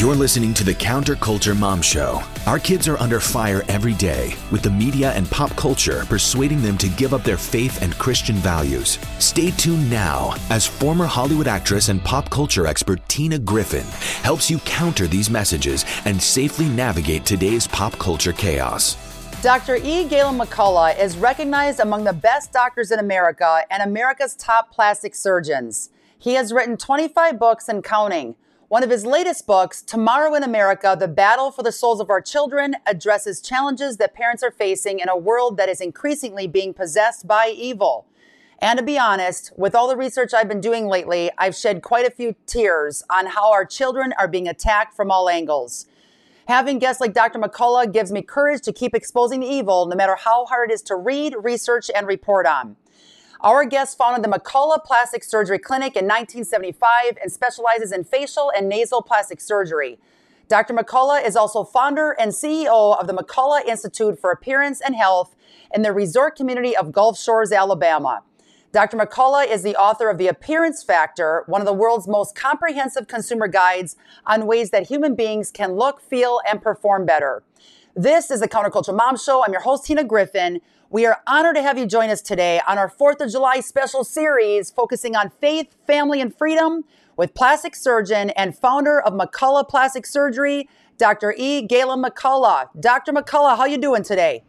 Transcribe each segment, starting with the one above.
You're listening to the Counterculture Mom Show. Our kids are under fire every day, with the media and pop culture persuading them to give up their faith and Christian values. Stay tuned now as former Hollywood actress and pop culture expert Tina Griffin helps you counter these messages and safely navigate today's pop culture chaos. Dr. E. Gaylon McCollough is recognized among the best doctors in America and America's top plastic surgeons. He has written 25 books and counting. One of his latest books, Tomorrow in America The Battle for the Souls of Our Children, addresses challenges that parents are facing in a world that is increasingly being possessed by evil. And to be honest, with all the research I've been doing lately, I've shed quite a few tears on how our children are being attacked from all angles. Having guests like Dr. McCollough gives me courage to keep exposing the evil, no matter how hard it is to read, research, and report on. Our guest founded the McCollough Plastic Surgery Clinic in 1975 and specializes in facial and nasal plastic surgery. Dr. McCollough is also founder and CEO of the McCollough Institute for Appearance and Health in the resort community of Gulf Shores, Alabama. Dr. McCollough is the author of The Appearance Factor, one of the world's most comprehensive consumer guides on ways that human beings can look, feel, and perform better. This is the Counterculture Mom Show. I'm your host, Tina Griffin. We are honored to have you join us today on our 4th of July special series focusing on faith, family, and freedom with plastic surgeon and founder of McCollough Plastic Surgery, Dr. E. Gaylon McCollough. Dr. McCollough, how you doing today?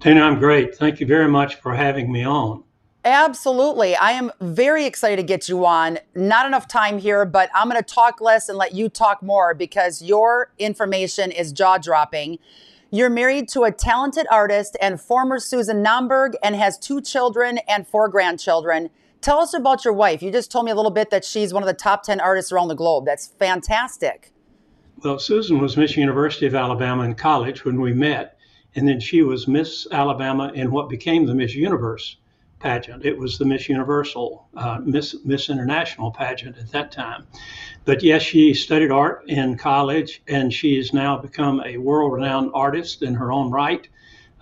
Tina, I'm great. Thank you very much for having me on. Absolutely. I am very excited to get you on. Not enough time here, but I'm going to talk less and let you talk more because your information is jaw dropping. You're married to a talented artist and former Susan Nomberg and has two children and four grandchildren. Tell us about your wife. You just told me a little bit that she's one of the top 10 artists around the globe. That's fantastic. Well, Susan was Miss University of Alabama in college when we met, and then she was Miss Alabama in what became the Miss Universe pageant. It was the Miss Universal, uh, Miss, Miss International pageant at that time. But yes, she studied art in college and she has now become a world renowned artist in her own right.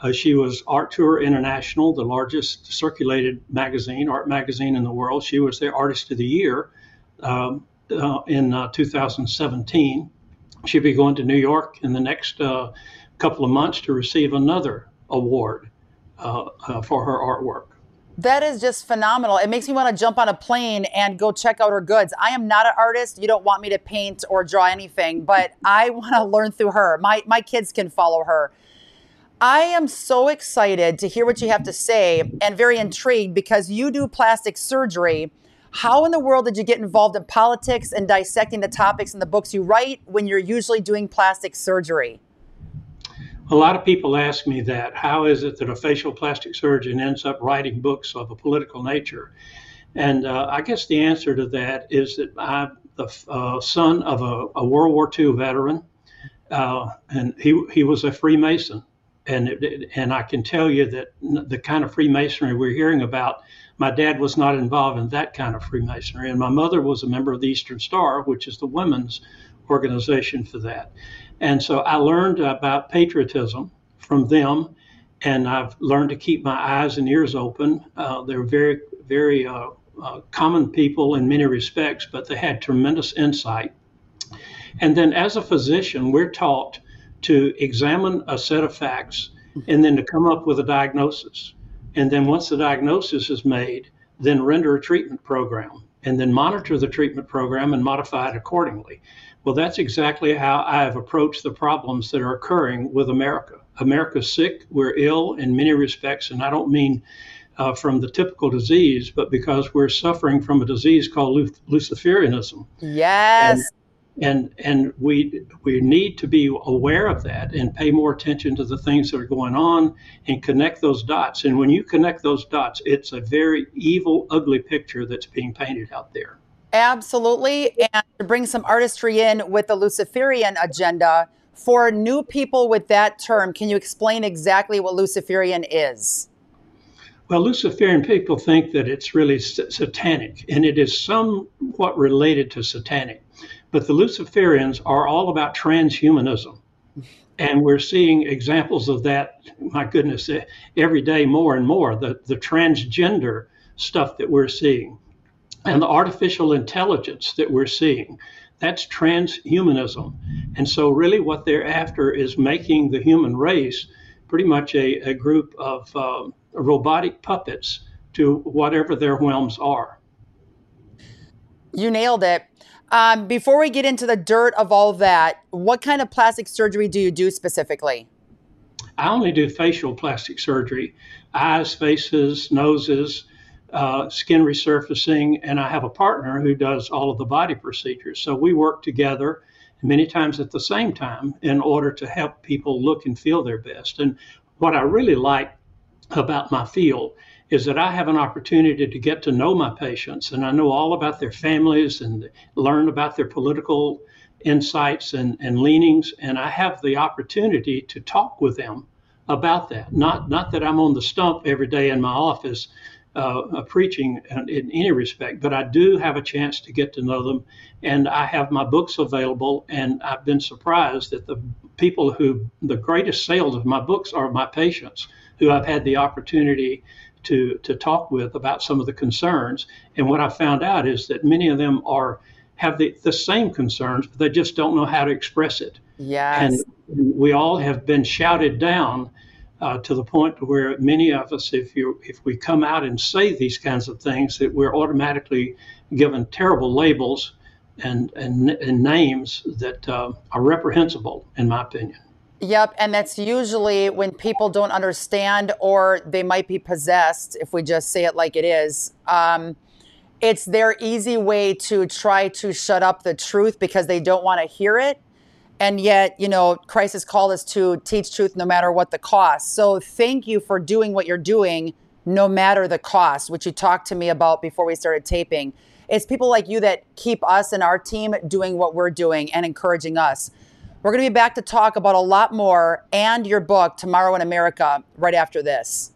Uh, she was Art Tour International, the largest circulated magazine, art magazine in the world. She was the Artist of the Year um, uh, in uh, 2017. She'll be going to New York in the next uh, couple of months to receive another award uh, for her artwork. That is just phenomenal. It makes me want to jump on a plane and go check out her goods. I am not an artist. You don't want me to paint or draw anything, but I want to learn through her. My my kids can follow her. I am so excited to hear what you have to say and very intrigued because you do plastic surgery. How in the world did you get involved in politics and dissecting the topics in the books you write when you're usually doing plastic surgery? A lot of people ask me that. How is it that a facial plastic surgeon ends up writing books of a political nature? And uh, I guess the answer to that is that I'm the uh, son of a, a, World War II veteran, uh, and he, he was a Freemason. And, it, and I can tell you that the kind of Freemasonry we're hearing about, my dad was not involved in that kind of Freemasonry. And my mother was a member of the Eastern Star, which is the women's organization for that. And so I learned about patriotism from them, and I've learned to keep my eyes and ears open. Uh, they're very, very uh, uh, common people in many respects, but they had tremendous insight. And then as a physician, we're taught to examine a set of facts and then to come up with a diagnosis. And then once the diagnosis is made, then render a treatment program and then monitor the treatment program and modify it accordingly. Well, that's exactly how I have approached the problems that are occurring with America. America's sick, we're ill in many respects, and I don't mean uh, from the typical disease, but because we're suffering from a disease called Luciferianism. Yes. And, and and we we need to be aware of that and pay more attention to the things that are going on and connect those dots. And when you connect those dots, it's a very evil, ugly picture that's being painted out there. Absolutely. And to bring some artistry in with the Luciferian agenda, for new people with that term, can you explain exactly what Luciferian is? Well, Luciferian people think that it's really satanic, and it is somewhat related to satanic. But the Luciferians are all about transhumanism. And we're seeing examples of that, my goodness, every day more and more. The, the transgender stuff that we're seeing and the artificial intelligence that we're seeing that's transhumanism. And so, really, what they're after is making the human race pretty much a, a group of uh, robotic puppets to whatever their whims are. You nailed it. Um, before we get into the dirt of all that, what kind of plastic surgery do you do specifically? I only do facial plastic surgery eyes, faces, noses, uh, skin resurfacing, and I have a partner who does all of the body procedures. So we work together many times at the same time in order to help people look and feel their best. And what I really like about my field is that I have an opportunity to get to know my patients and I know all about their families and learn about their political insights and, and leanings. And I have the opportunity to talk with them about that. Not, not that I'm on the stump every day in my office uh, uh, preaching in any respect, but I do have a chance to get to know them. And I have my books available, and I've been surprised that the people who the greatest sales of my books are my patients who I've had the opportunity to to talk with about some of the concerns. And what I found out is that many of them are have the, the same concerns, but they just don't know how to express it. Yes. And we all have been shouted down uh, to the point where many of us, if you if we come out and say these kinds of things, that we're automatically given terrible labels and and, and names that uh, are reprehensible, in my opinion. Yep, and that's usually when people don't understand or they might be possessed, if we just say it like it is. Um, it's their easy way to try to shut up the truth because they don't want to hear it. And yet, you know, Christ has called us to teach truth no matter what the cost. So thank you for doing what you're doing no matter the cost, which you talked to me about before we started taping. It's people like you that keep us and our team doing what we're doing and encouraging us. We're going to be back to talk about a lot more and your book, Tomorrow in America, right after this.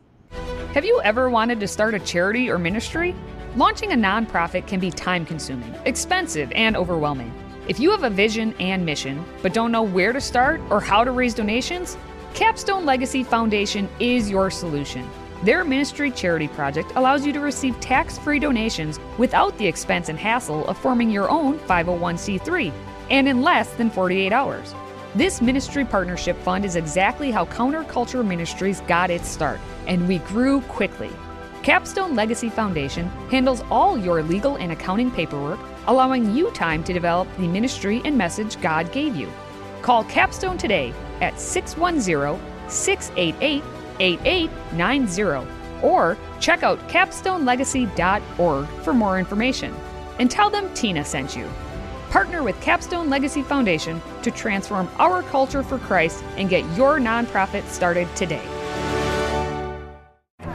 Have you ever wanted to start a charity or ministry? Launching a nonprofit can be time consuming, expensive, and overwhelming. If you have a vision and mission, but don't know where to start or how to raise donations, Capstone Legacy Foundation is your solution. Their ministry charity project allows you to receive tax free donations without the expense and hassle of forming your own 501c3 and in less than 48 hours. This ministry partnership fund is exactly how Counterculture Ministries got its start, and we grew quickly. Capstone Legacy Foundation handles all your legal and accounting paperwork, allowing you time to develop the ministry and message God gave you. Call Capstone today at 610 688 8890 or check out capstonelegacy.org for more information. And tell them Tina sent you. Partner with Capstone Legacy Foundation to transform our culture for Christ and get your nonprofit started today.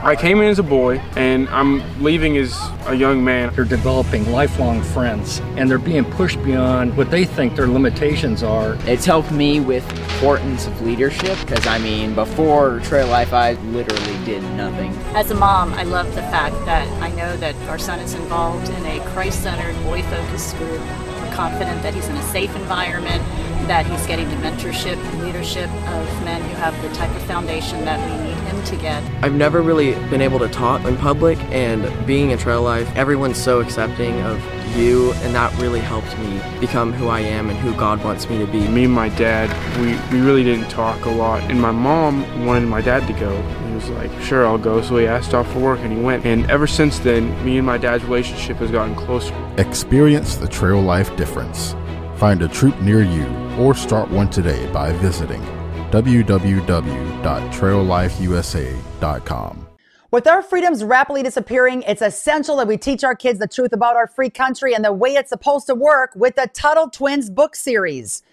I came in as a boy and I'm leaving as a young man. They're developing lifelong friends and they're being pushed beyond what they think their limitations are. It's helped me with importance of leadership because I mean before Trail Life I literally did nothing. As a mom, I love the fact that I know that our son is involved in a Christ-centered, boy-focused school confident that he's in a safe environment, that he's getting the mentorship and leadership of men who have the type of foundation that we need him to get. I've never really been able to talk in public, and being in Trail Life, everyone's so accepting of you, and that really helped me become who I am and who God wants me to be. Me and my dad, we, we really didn't talk a lot, and my mom wanted my dad to go. He was like, sure, I'll go. So he asked off for work and he went. And ever since then, me and my dad's relationship has gotten closer. Experience the Trail Life difference. Find a troop near you or start one today by visiting www.traillifeusa.com. With our freedoms rapidly disappearing, it's essential that we teach our kids the truth about our free country and the way it's supposed to work with the Tuttle Twins book series.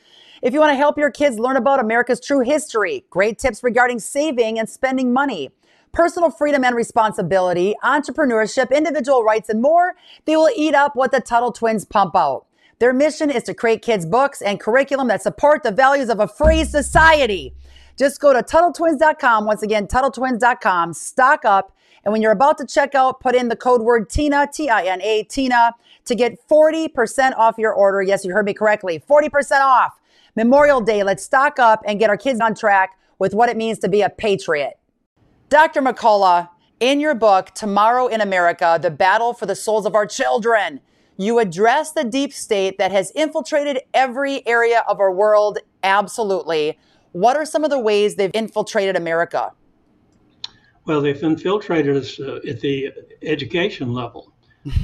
If you want to help your kids learn about America's true history, great tips regarding saving and spending money, personal freedom and responsibility, entrepreneurship, individual rights, and more, they will eat up what the Tuttle Twins pump out. Their mission is to create kids' books and curriculum that support the values of a free society. Just go to TuttleTwins.com. Once again, TuttleTwins.com. Stock up. And when you're about to check out, put in the code word TINA, T I N A, TINA, to get 40% off your order. Yes, you heard me correctly. 40% off. Memorial Day, let's stock up and get our kids on track with what it means to be a patriot. Dr. McCollough, in your book, Tomorrow in America The Battle for the Souls of Our Children, You address the deep state that has infiltrated every area of our world, absolutely. What are some of the ways they've infiltrated America? Well, they've infiltrated us uh, at the education level.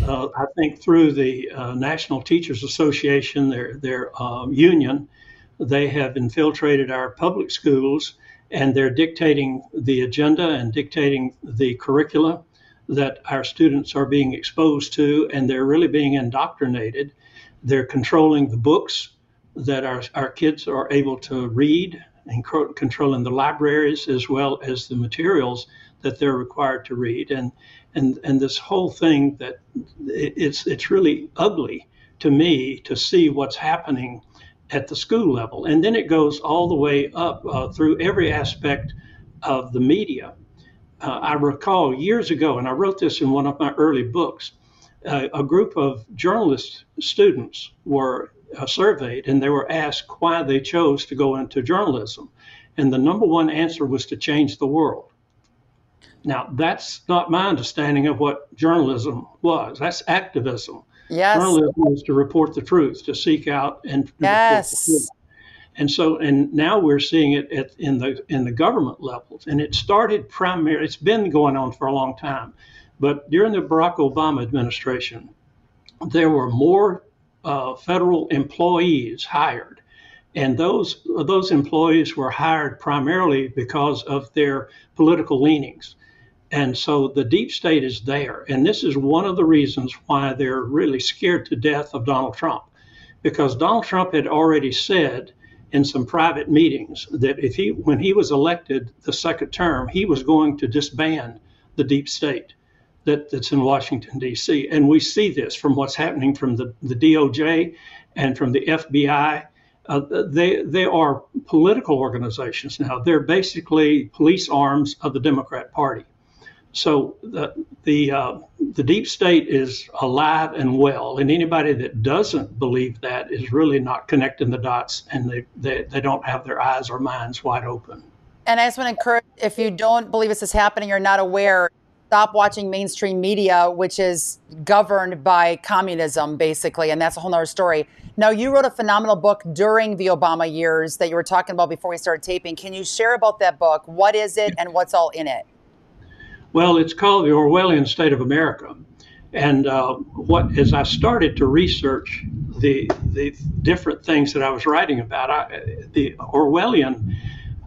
Uh, I think through the uh, National Teachers Association, their their um, union, they have infiltrated our public schools, and they're dictating the agenda and dictating the curricula that our students are being exposed to, and they're really being indoctrinated. They're controlling the books that our, our kids are able to read and controlling the libraries as well as the materials that they're required to read. And and and this whole thing that it's it's really ugly to me to see what's happening at the school level, and then it goes all the way up uh, through every aspect of the media uh, I recall years ago, and I wrote this in one of my early books, uh, a group of journalist students were uh, surveyed and they were asked why they chose to go into journalism. And the number one answer was to change the world. Now, that's not my understanding of what journalism was. That's activism. Yes. Journalism is to report the truth, to seek out and yes. And so, and now we're seeing it at, in the in the government levels, and it started primarily. It's been going on for a long time, but during the Barack Obama administration, there were more uh, federal employees hired, and those those employees were hired primarily because of their political leanings. And so the deep state is there. And this is one of the reasons why they're really scared to death of Donald Trump. Because Donald Trump had already said in some private meetings that if he, when he was elected the second term, he was going to disband the deep state that, that's in Washington, D.C. And we see this from what's happening from the, the DOJ and from the FBI. Uh, they, they are political organizations now. They're basically police arms of the Democrat Party. So the the uh, the deep state is alive and well, and anybody that doesn't believe that is really not connecting the dots, and they they, they don't have their eyes or minds wide open. And I just want to encourage if you don't believe this is happening or not aware, stop watching mainstream media, which is governed by communism, basically, and that's a whole other story. Now, you wrote a phenomenal book during the Obama years that you were talking about before we started taping. Can you share about that book? What is it, and what's all in it? Well, it's called the Orwellian State of America. And uh, what, as I started to research the the different things that I was writing about, I, the Orwellian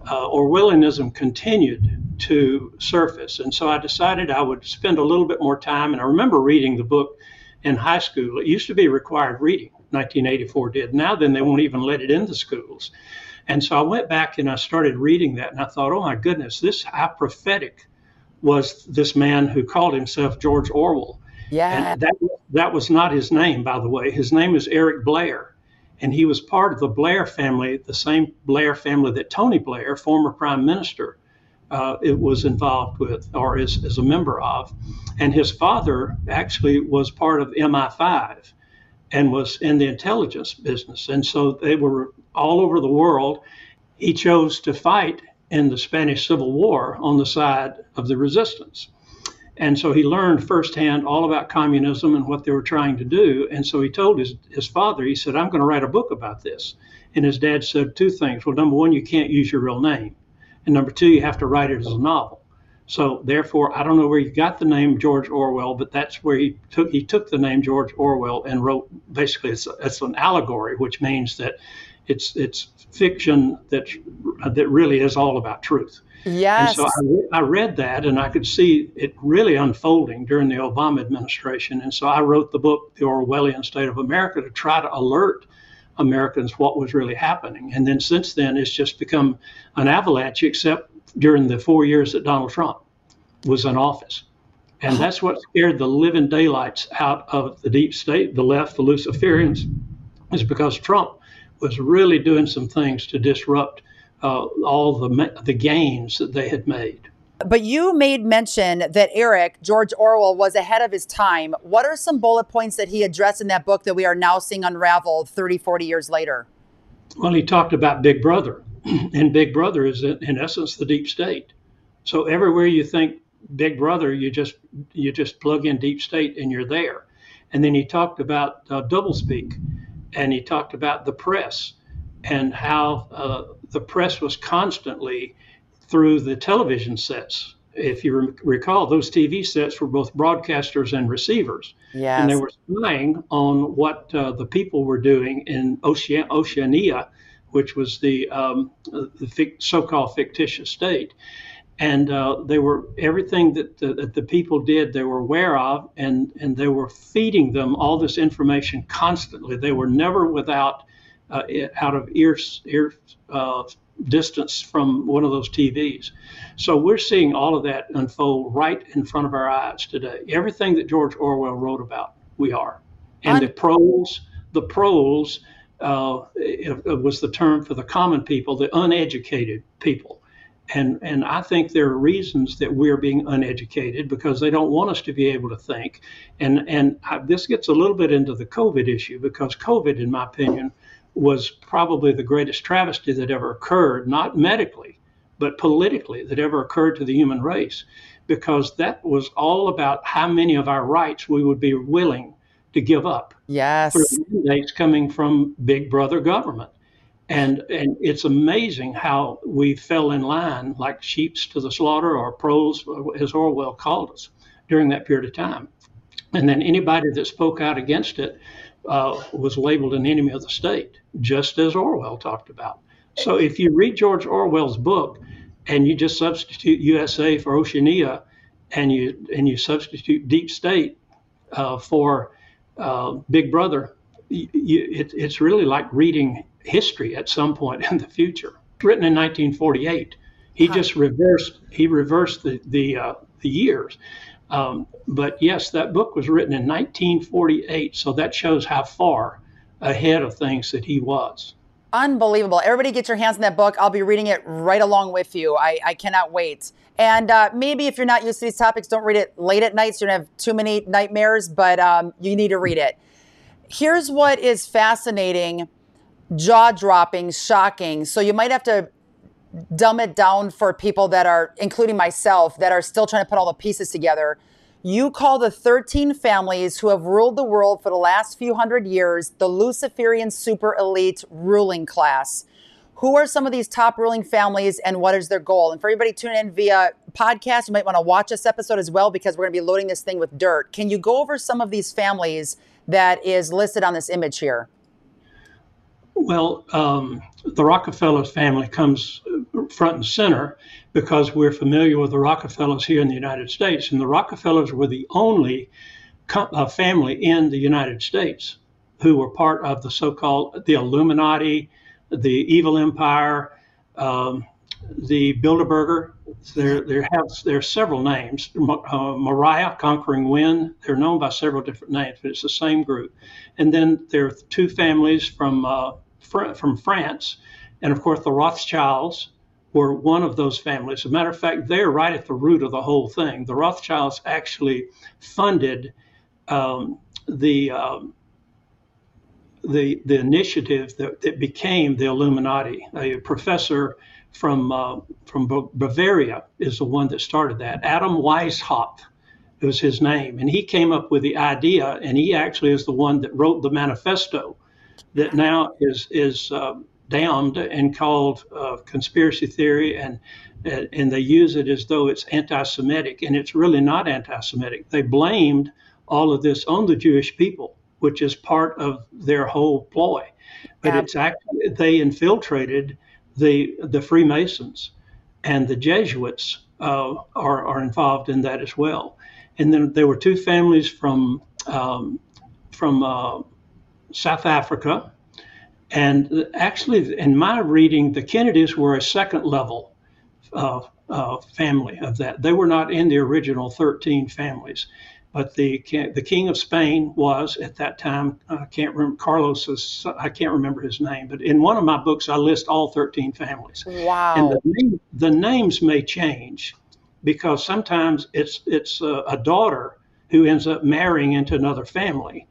uh, Orwellianism continued to surface, and so I decided I would spend a little bit more time. And I remember reading the book in high school. It used to be required reading. 1984 did. Now then, they won't even let it into schools. And so I went back and I started reading that, and I thought, oh my goodness, this how prophetic was this man who called himself George Orwell. Yeah. And that, that was not his name, by the way. His name is Eric Blair. And he was part of the Blair family, the same Blair family that Tony Blair, former prime minister, uh, it was involved with or is, is a member of. And his father actually was part of MI5 and was in the intelligence business. And so they were all over the world. He chose to fight in the Spanish Civil War on the side of the resistance. And so he learned firsthand all about communism and what they were trying to do. And so he told his, his father, he said, I'm going to write a book about this. And his dad said two things. Well, number one, you can't use your real name. And number two, you have to write it as a novel. So therefore, I don't know where you got the name George Orwell, but that's where he took he took the name George Orwell and wrote basically it's, it's an allegory, which means that it's it's fiction that that really is all about truth. Yes. And so I, I, read that and I could see it really unfolding during the Obama administration. And so I wrote the book, The Orwellian State of America, to try to alert Americans what was really happening. And then since then, it's just become an avalanche, except during the four years that Donald Trump was in office. And that's what scared the living daylights out of the deep state, the left, the Luciferians, is because Trump was really doing some things to disrupt uh, all the the gains that they had made. But you made mention that Eric, George Orwell, was ahead of his time. What are some bullet points that he addressed in that book that we are now seeing unravel 30, 40 years later? Well, he talked about Big Brother, and Big Brother is, in essence, the deep state. So everywhere you think Big Brother, you just you just plug in deep state and you're there. And then he talked about uh, doublespeak, and he talked about the press and how uh, the press was constantly through the television sets. If you re- recall, those TV sets were both broadcasters and receivers. Yes. And they were spying on what uh, the people were doing in Ocean- Oceania, which was the, um, the fic- so-called fictitious state. And uh, they were everything that the, that the people did, they were aware of, and, and they were feeding them all this information constantly. They were never without uh, out of ear, ear uh, distance from one of those TVs. So we're seeing all of that unfold right in front of our eyes today. Everything that George Orwell wrote about, we are. And the proles, the proles uh, was the term for the common people, the uneducated people. And, and I think there are reasons that we're being uneducated because they don't want us to be able to think. And, and I, this gets a little bit into the COVID issue because COVID, in my opinion, was probably the greatest travesty that ever occurred, not medically, but politically, that ever occurred to the human race, because that was all about how many of our rights we would be willing to give up. Yes. For mandates coming from big brother government. And, and it's amazing how we fell in line like sheep to the slaughter or proles, as Orwell called us, during that period of time. And then anybody that spoke out against it uh, was labeled an enemy of the state, just as Orwell talked about. So if you read George Orwell's book and you just substitute USA for Oceania, and you and you substitute deep state uh, for uh, Big Brother, you, it, it's really like reading history at some point in the future. Written in 1948, he just reversed he reversed the the uh, the years. Um, but yes, that book was written in 1948, so that shows how far ahead of things that he was. Unbelievable. Everybody get your hands on that book. I'll be reading it right along with you. I, I cannot wait. And uh, maybe if you're not used to these topics, don't read it late at night so you don't have too many nightmares, but um, you need to read it. Here's what is fascinating, jaw dropping, shocking. So you might have to dumb it down for people that are, including myself, that are still trying to put all the pieces together. You call the 13 families who have ruled the world for the last few hundred years the Luciferian super elite ruling class. Who are some of these top ruling families and what is their goal? And for everybody tuning in via podcast, you might want to watch this episode as well because we're going to be loading this thing with dirt. Can you go over some of these families that is listed on this image here? Well, um, the Rockefeller family comes front and center because we're familiar with the Rockefellers here in the United States, and the Rockefellers were the only co- uh, family in the United States who were part of the so-called the Illuminati, the evil empire, um, the Bilderberger. There, there have there are several names. Uh, Mariah, Conquering Wind. They're known by several different names, but it's the same group. And then there are two families from uh, from France, and of course the Rothschilds were one of those families. As a matter of fact, they're right at the root of the whole thing. The Rothschilds actually funded um, the um, the the initiative that, that became the Illuminati. A professor from uh, from Bavaria is the one that started that. Adam Weishaupt was his name, and he came up with the idea, and he actually is the one that wrote the manifesto that now is is uh, damned and called uh, conspiracy theory, and and they use it as though it's anti-Semitic, and it's really not anti-Semitic. They blamed all of this on the Jewish people, which is part of their whole ploy. But yeah. it's actually they infiltrated the the Freemasons, and the Jesuits uh, are are involved in that as well. And then there were two families from um, from uh, South Africa and actually, in my reading, the Kennedys were a second level uh, uh, family of that. They were not in the original 13 families, but the the King of Spain was at that time. I can't remember Carlos. Is, I can't remember his name, but in one of my books, I list all 13 families. Wow! And the, name, the names may change because sometimes it's it's a, a daughter who ends up marrying into another family,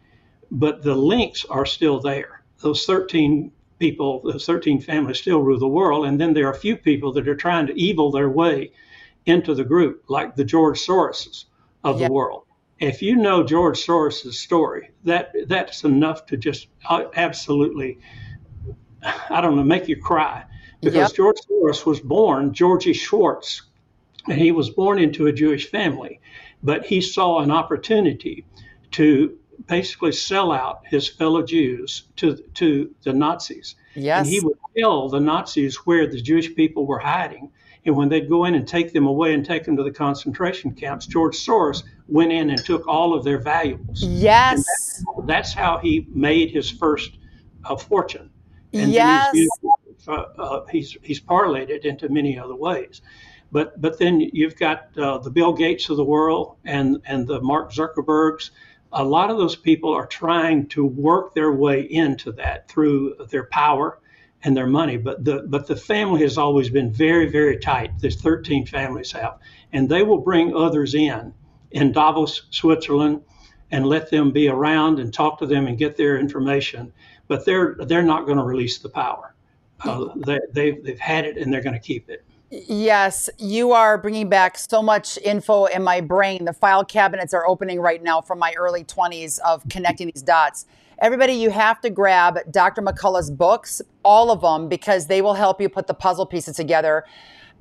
but the links are still there those 13 people, those 13 families still rule the world. And then there are a few people that are trying to evil their way into the group, like the George Soroses of yeah. the world. If you know George Soros' story, that that's enough to just uh, absolutely, I don't know, make you cry. Because yep. George Soros was born Georgie Schwartz, and he was born into a Jewish family, but he saw an opportunity to basically sell out his fellow Jews to to the Nazis. Yes. And he would tell the Nazis where the Jewish people were hiding. And when they'd go in and take them away and take them to the concentration camps, George Soros went in and took all of their valuables. Yes. That's, that's, how he made his first uh, fortune. And yes. He's, uh, uh, he's, he's parlayed it into many other ways. But, but then you've got uh, the Bill Gates of the world and, and the Mark Zuckerbergs a lot of those people are trying to work their way into that through their power and their money. But the but the family has always been very very tight. There's 13 families have, and they will bring others in in Davos, Switzerland, and let them be around and talk to them and get their information. But they're they're not going to release the power. Uh, they, they've they've had it and they're going to keep it. Yes, you are bringing back so much info in my brain. The file cabinets are opening right now from my early 20s of connecting these dots. Everybody, you have to grab Dr. McCollough's books, all of them, because they will help you put the puzzle pieces together.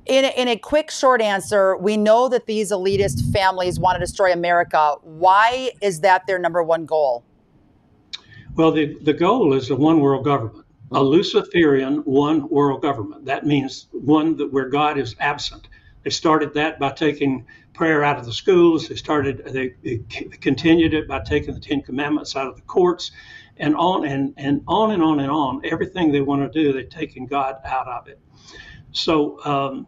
In a, in a quick, short answer, we know that these elitist families want to destroy America. Why is that their number one goal? Well, the, the goal is a one world government a Luciferian one world government. That means one that where God is absent. They started that by taking prayer out of the schools. They started they, they continued it by taking the Ten Commandments out of the courts, and on and and on and on and on. Everything they want to do, they're taking God out of it. So. Um,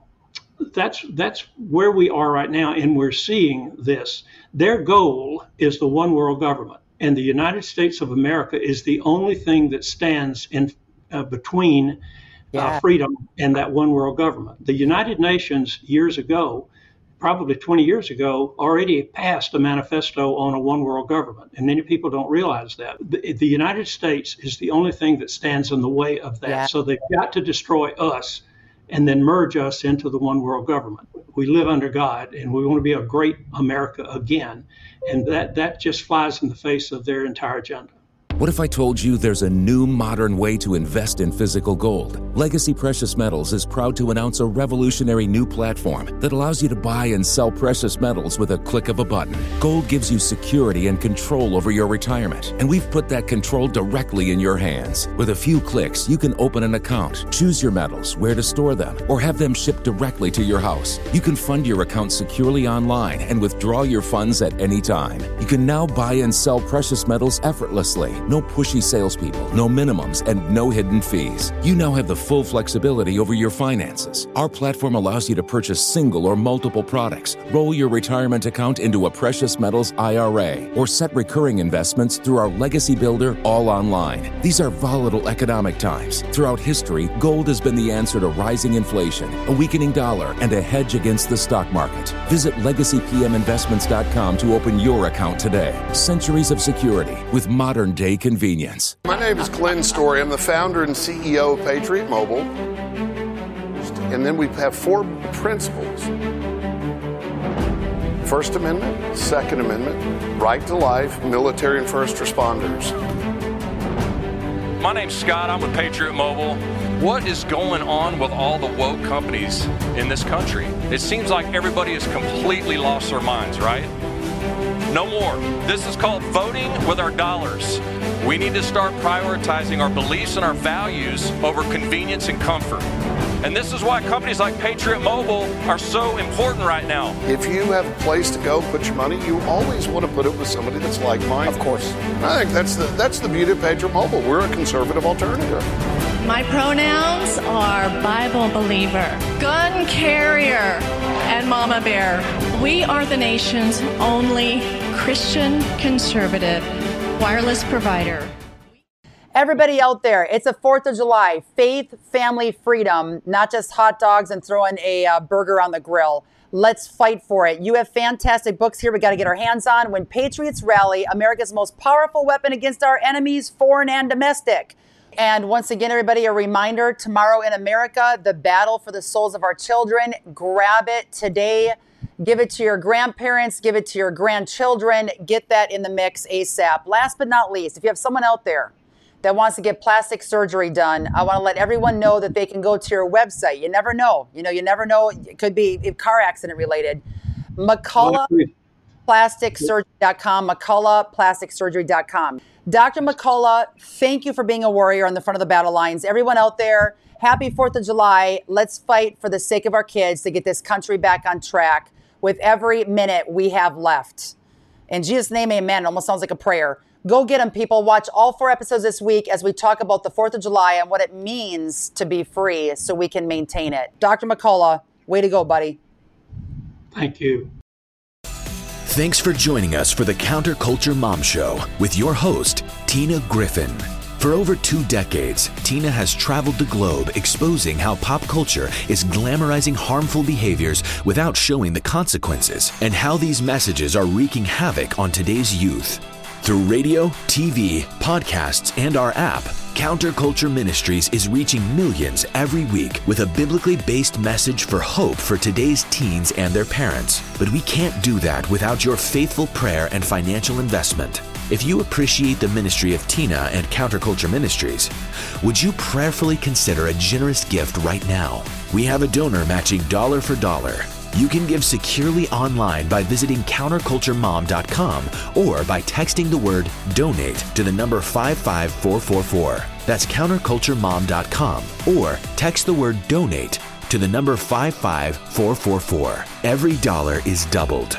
that's that's where we are right now, and we're seeing this. Their goal is the one world government, and the United States of America is the only thing that stands in uh, between uh, yeah. freedom and that one world government. The United Nations years ago, probably 20 years ago, already passed a manifesto on a one world government, and many people don't realize that. The, the United States is the only thing that stands in the way of that. Yeah. So they've got to destroy us and then merge us into the one world government. We live under God and we want to be a great America again. And that, that just flies in the face of their entire agenda. What if I told you there's a new modern way to invest in physical gold? Legacy Precious Metals is proud to announce a revolutionary new platform that allows you to buy and sell precious metals with a click of a button. Gold gives you security and control over your retirement, and we've put that control directly in your hands. With a few clicks, you can open an account, choose your metals, where to store them, or have them shipped directly to your house. You can fund your account securely online and withdraw your funds at any time. You can now buy and sell precious metals effortlessly no pushy salespeople, no minimums, and no hidden fees. You now have the full flexibility over your finances. Our platform allows you to purchase single or multiple products, roll your retirement account into a precious metals IRA, or set recurring investments through our Legacy Builder all online. These are volatile economic times. Throughout history, gold has been the answer to rising inflation, a weakening dollar, and a hedge against the stock market. Visit legacypminvestments.com to open your account today. Centuries of security with modern day convenience. My name is Glenn Story. I'm the founder and CEO of Patriot Mobile. And then we have four principles First Amendment, Second Amendment, right to life, military and first responders. My name's Scott. I'm with Patriot Mobile. What is going on with all the woke companies in this country? It seems like everybody has completely lost their minds, right? No more. This is called voting with our dollars. We need to start prioritizing our beliefs and our values over convenience and comfort. And this is why companies like Patriot Mobile are so important right now. If you have a place to go put your money, you always want to put it with somebody that's like mine. Of course. I think that's the that's the beauty of Patriot Mobile. We're a conservative alternative. My pronouns are Bible believer, gun carrier, and mama bear. We are the nation's only Christian conservative wireless provider. Everybody out there, it's a 4th of July, faith, family, freedom, not just hot dogs and throwing a uh, burger on the grill. Let's fight for it. You have fantastic books here we got to get our hands on. When Patriots Rally, America's most powerful weapon against our enemies, foreign and domestic. And once again, everybody, a reminder tomorrow in America, the battle for the souls of our children. Grab it today Give it to your grandparents, give it to your grandchildren. Get that in the mix ASAP. Last but not least, if you have someone out there that wants to get plastic surgery done, I want to let everyone know that they can go to your website. You never know. You know, you never know. It could be car accident related. McColloughPlasticSurgery.com. McColloughPlasticSurgery.com. Dr. McCollough, thank you for being a warrior on the front of the battle lines. Everyone out there, happy 4th of July. Let's fight for the sake of our kids to get this country back on track with every minute we have left. In Jesus' name, amen. It almost sounds like a prayer. Go get them, people. Watch all four episodes this week as we talk about the 4th of July and what it means to be free so we can maintain it. Dr. McCollough, way to go, buddy. Thank you. Thanks for joining us for the Counterculture Mom Show with your host, Tina Griffin. For over two decades, Tina has traveled the globe exposing how pop culture is glamorizing harmful behaviors without showing the consequences, and how these messages are wreaking havoc on today's youth. Through radio, TV, podcasts, and our app, Counterculture Ministries is reaching millions every week with a biblically based message for hope for today's teens and their parents. But we can't do that without your faithful prayer and financial investment. If you appreciate the ministry of Tina and Counterculture Ministries, would you prayerfully consider a generous gift right now? We have a donor matching dollar for dollar. You can give securely online by visiting counterculturemom.com or by texting the word donate to the number 55444. That's counterculturemom.com or text the word donate to the number 55444. Every dollar is doubled.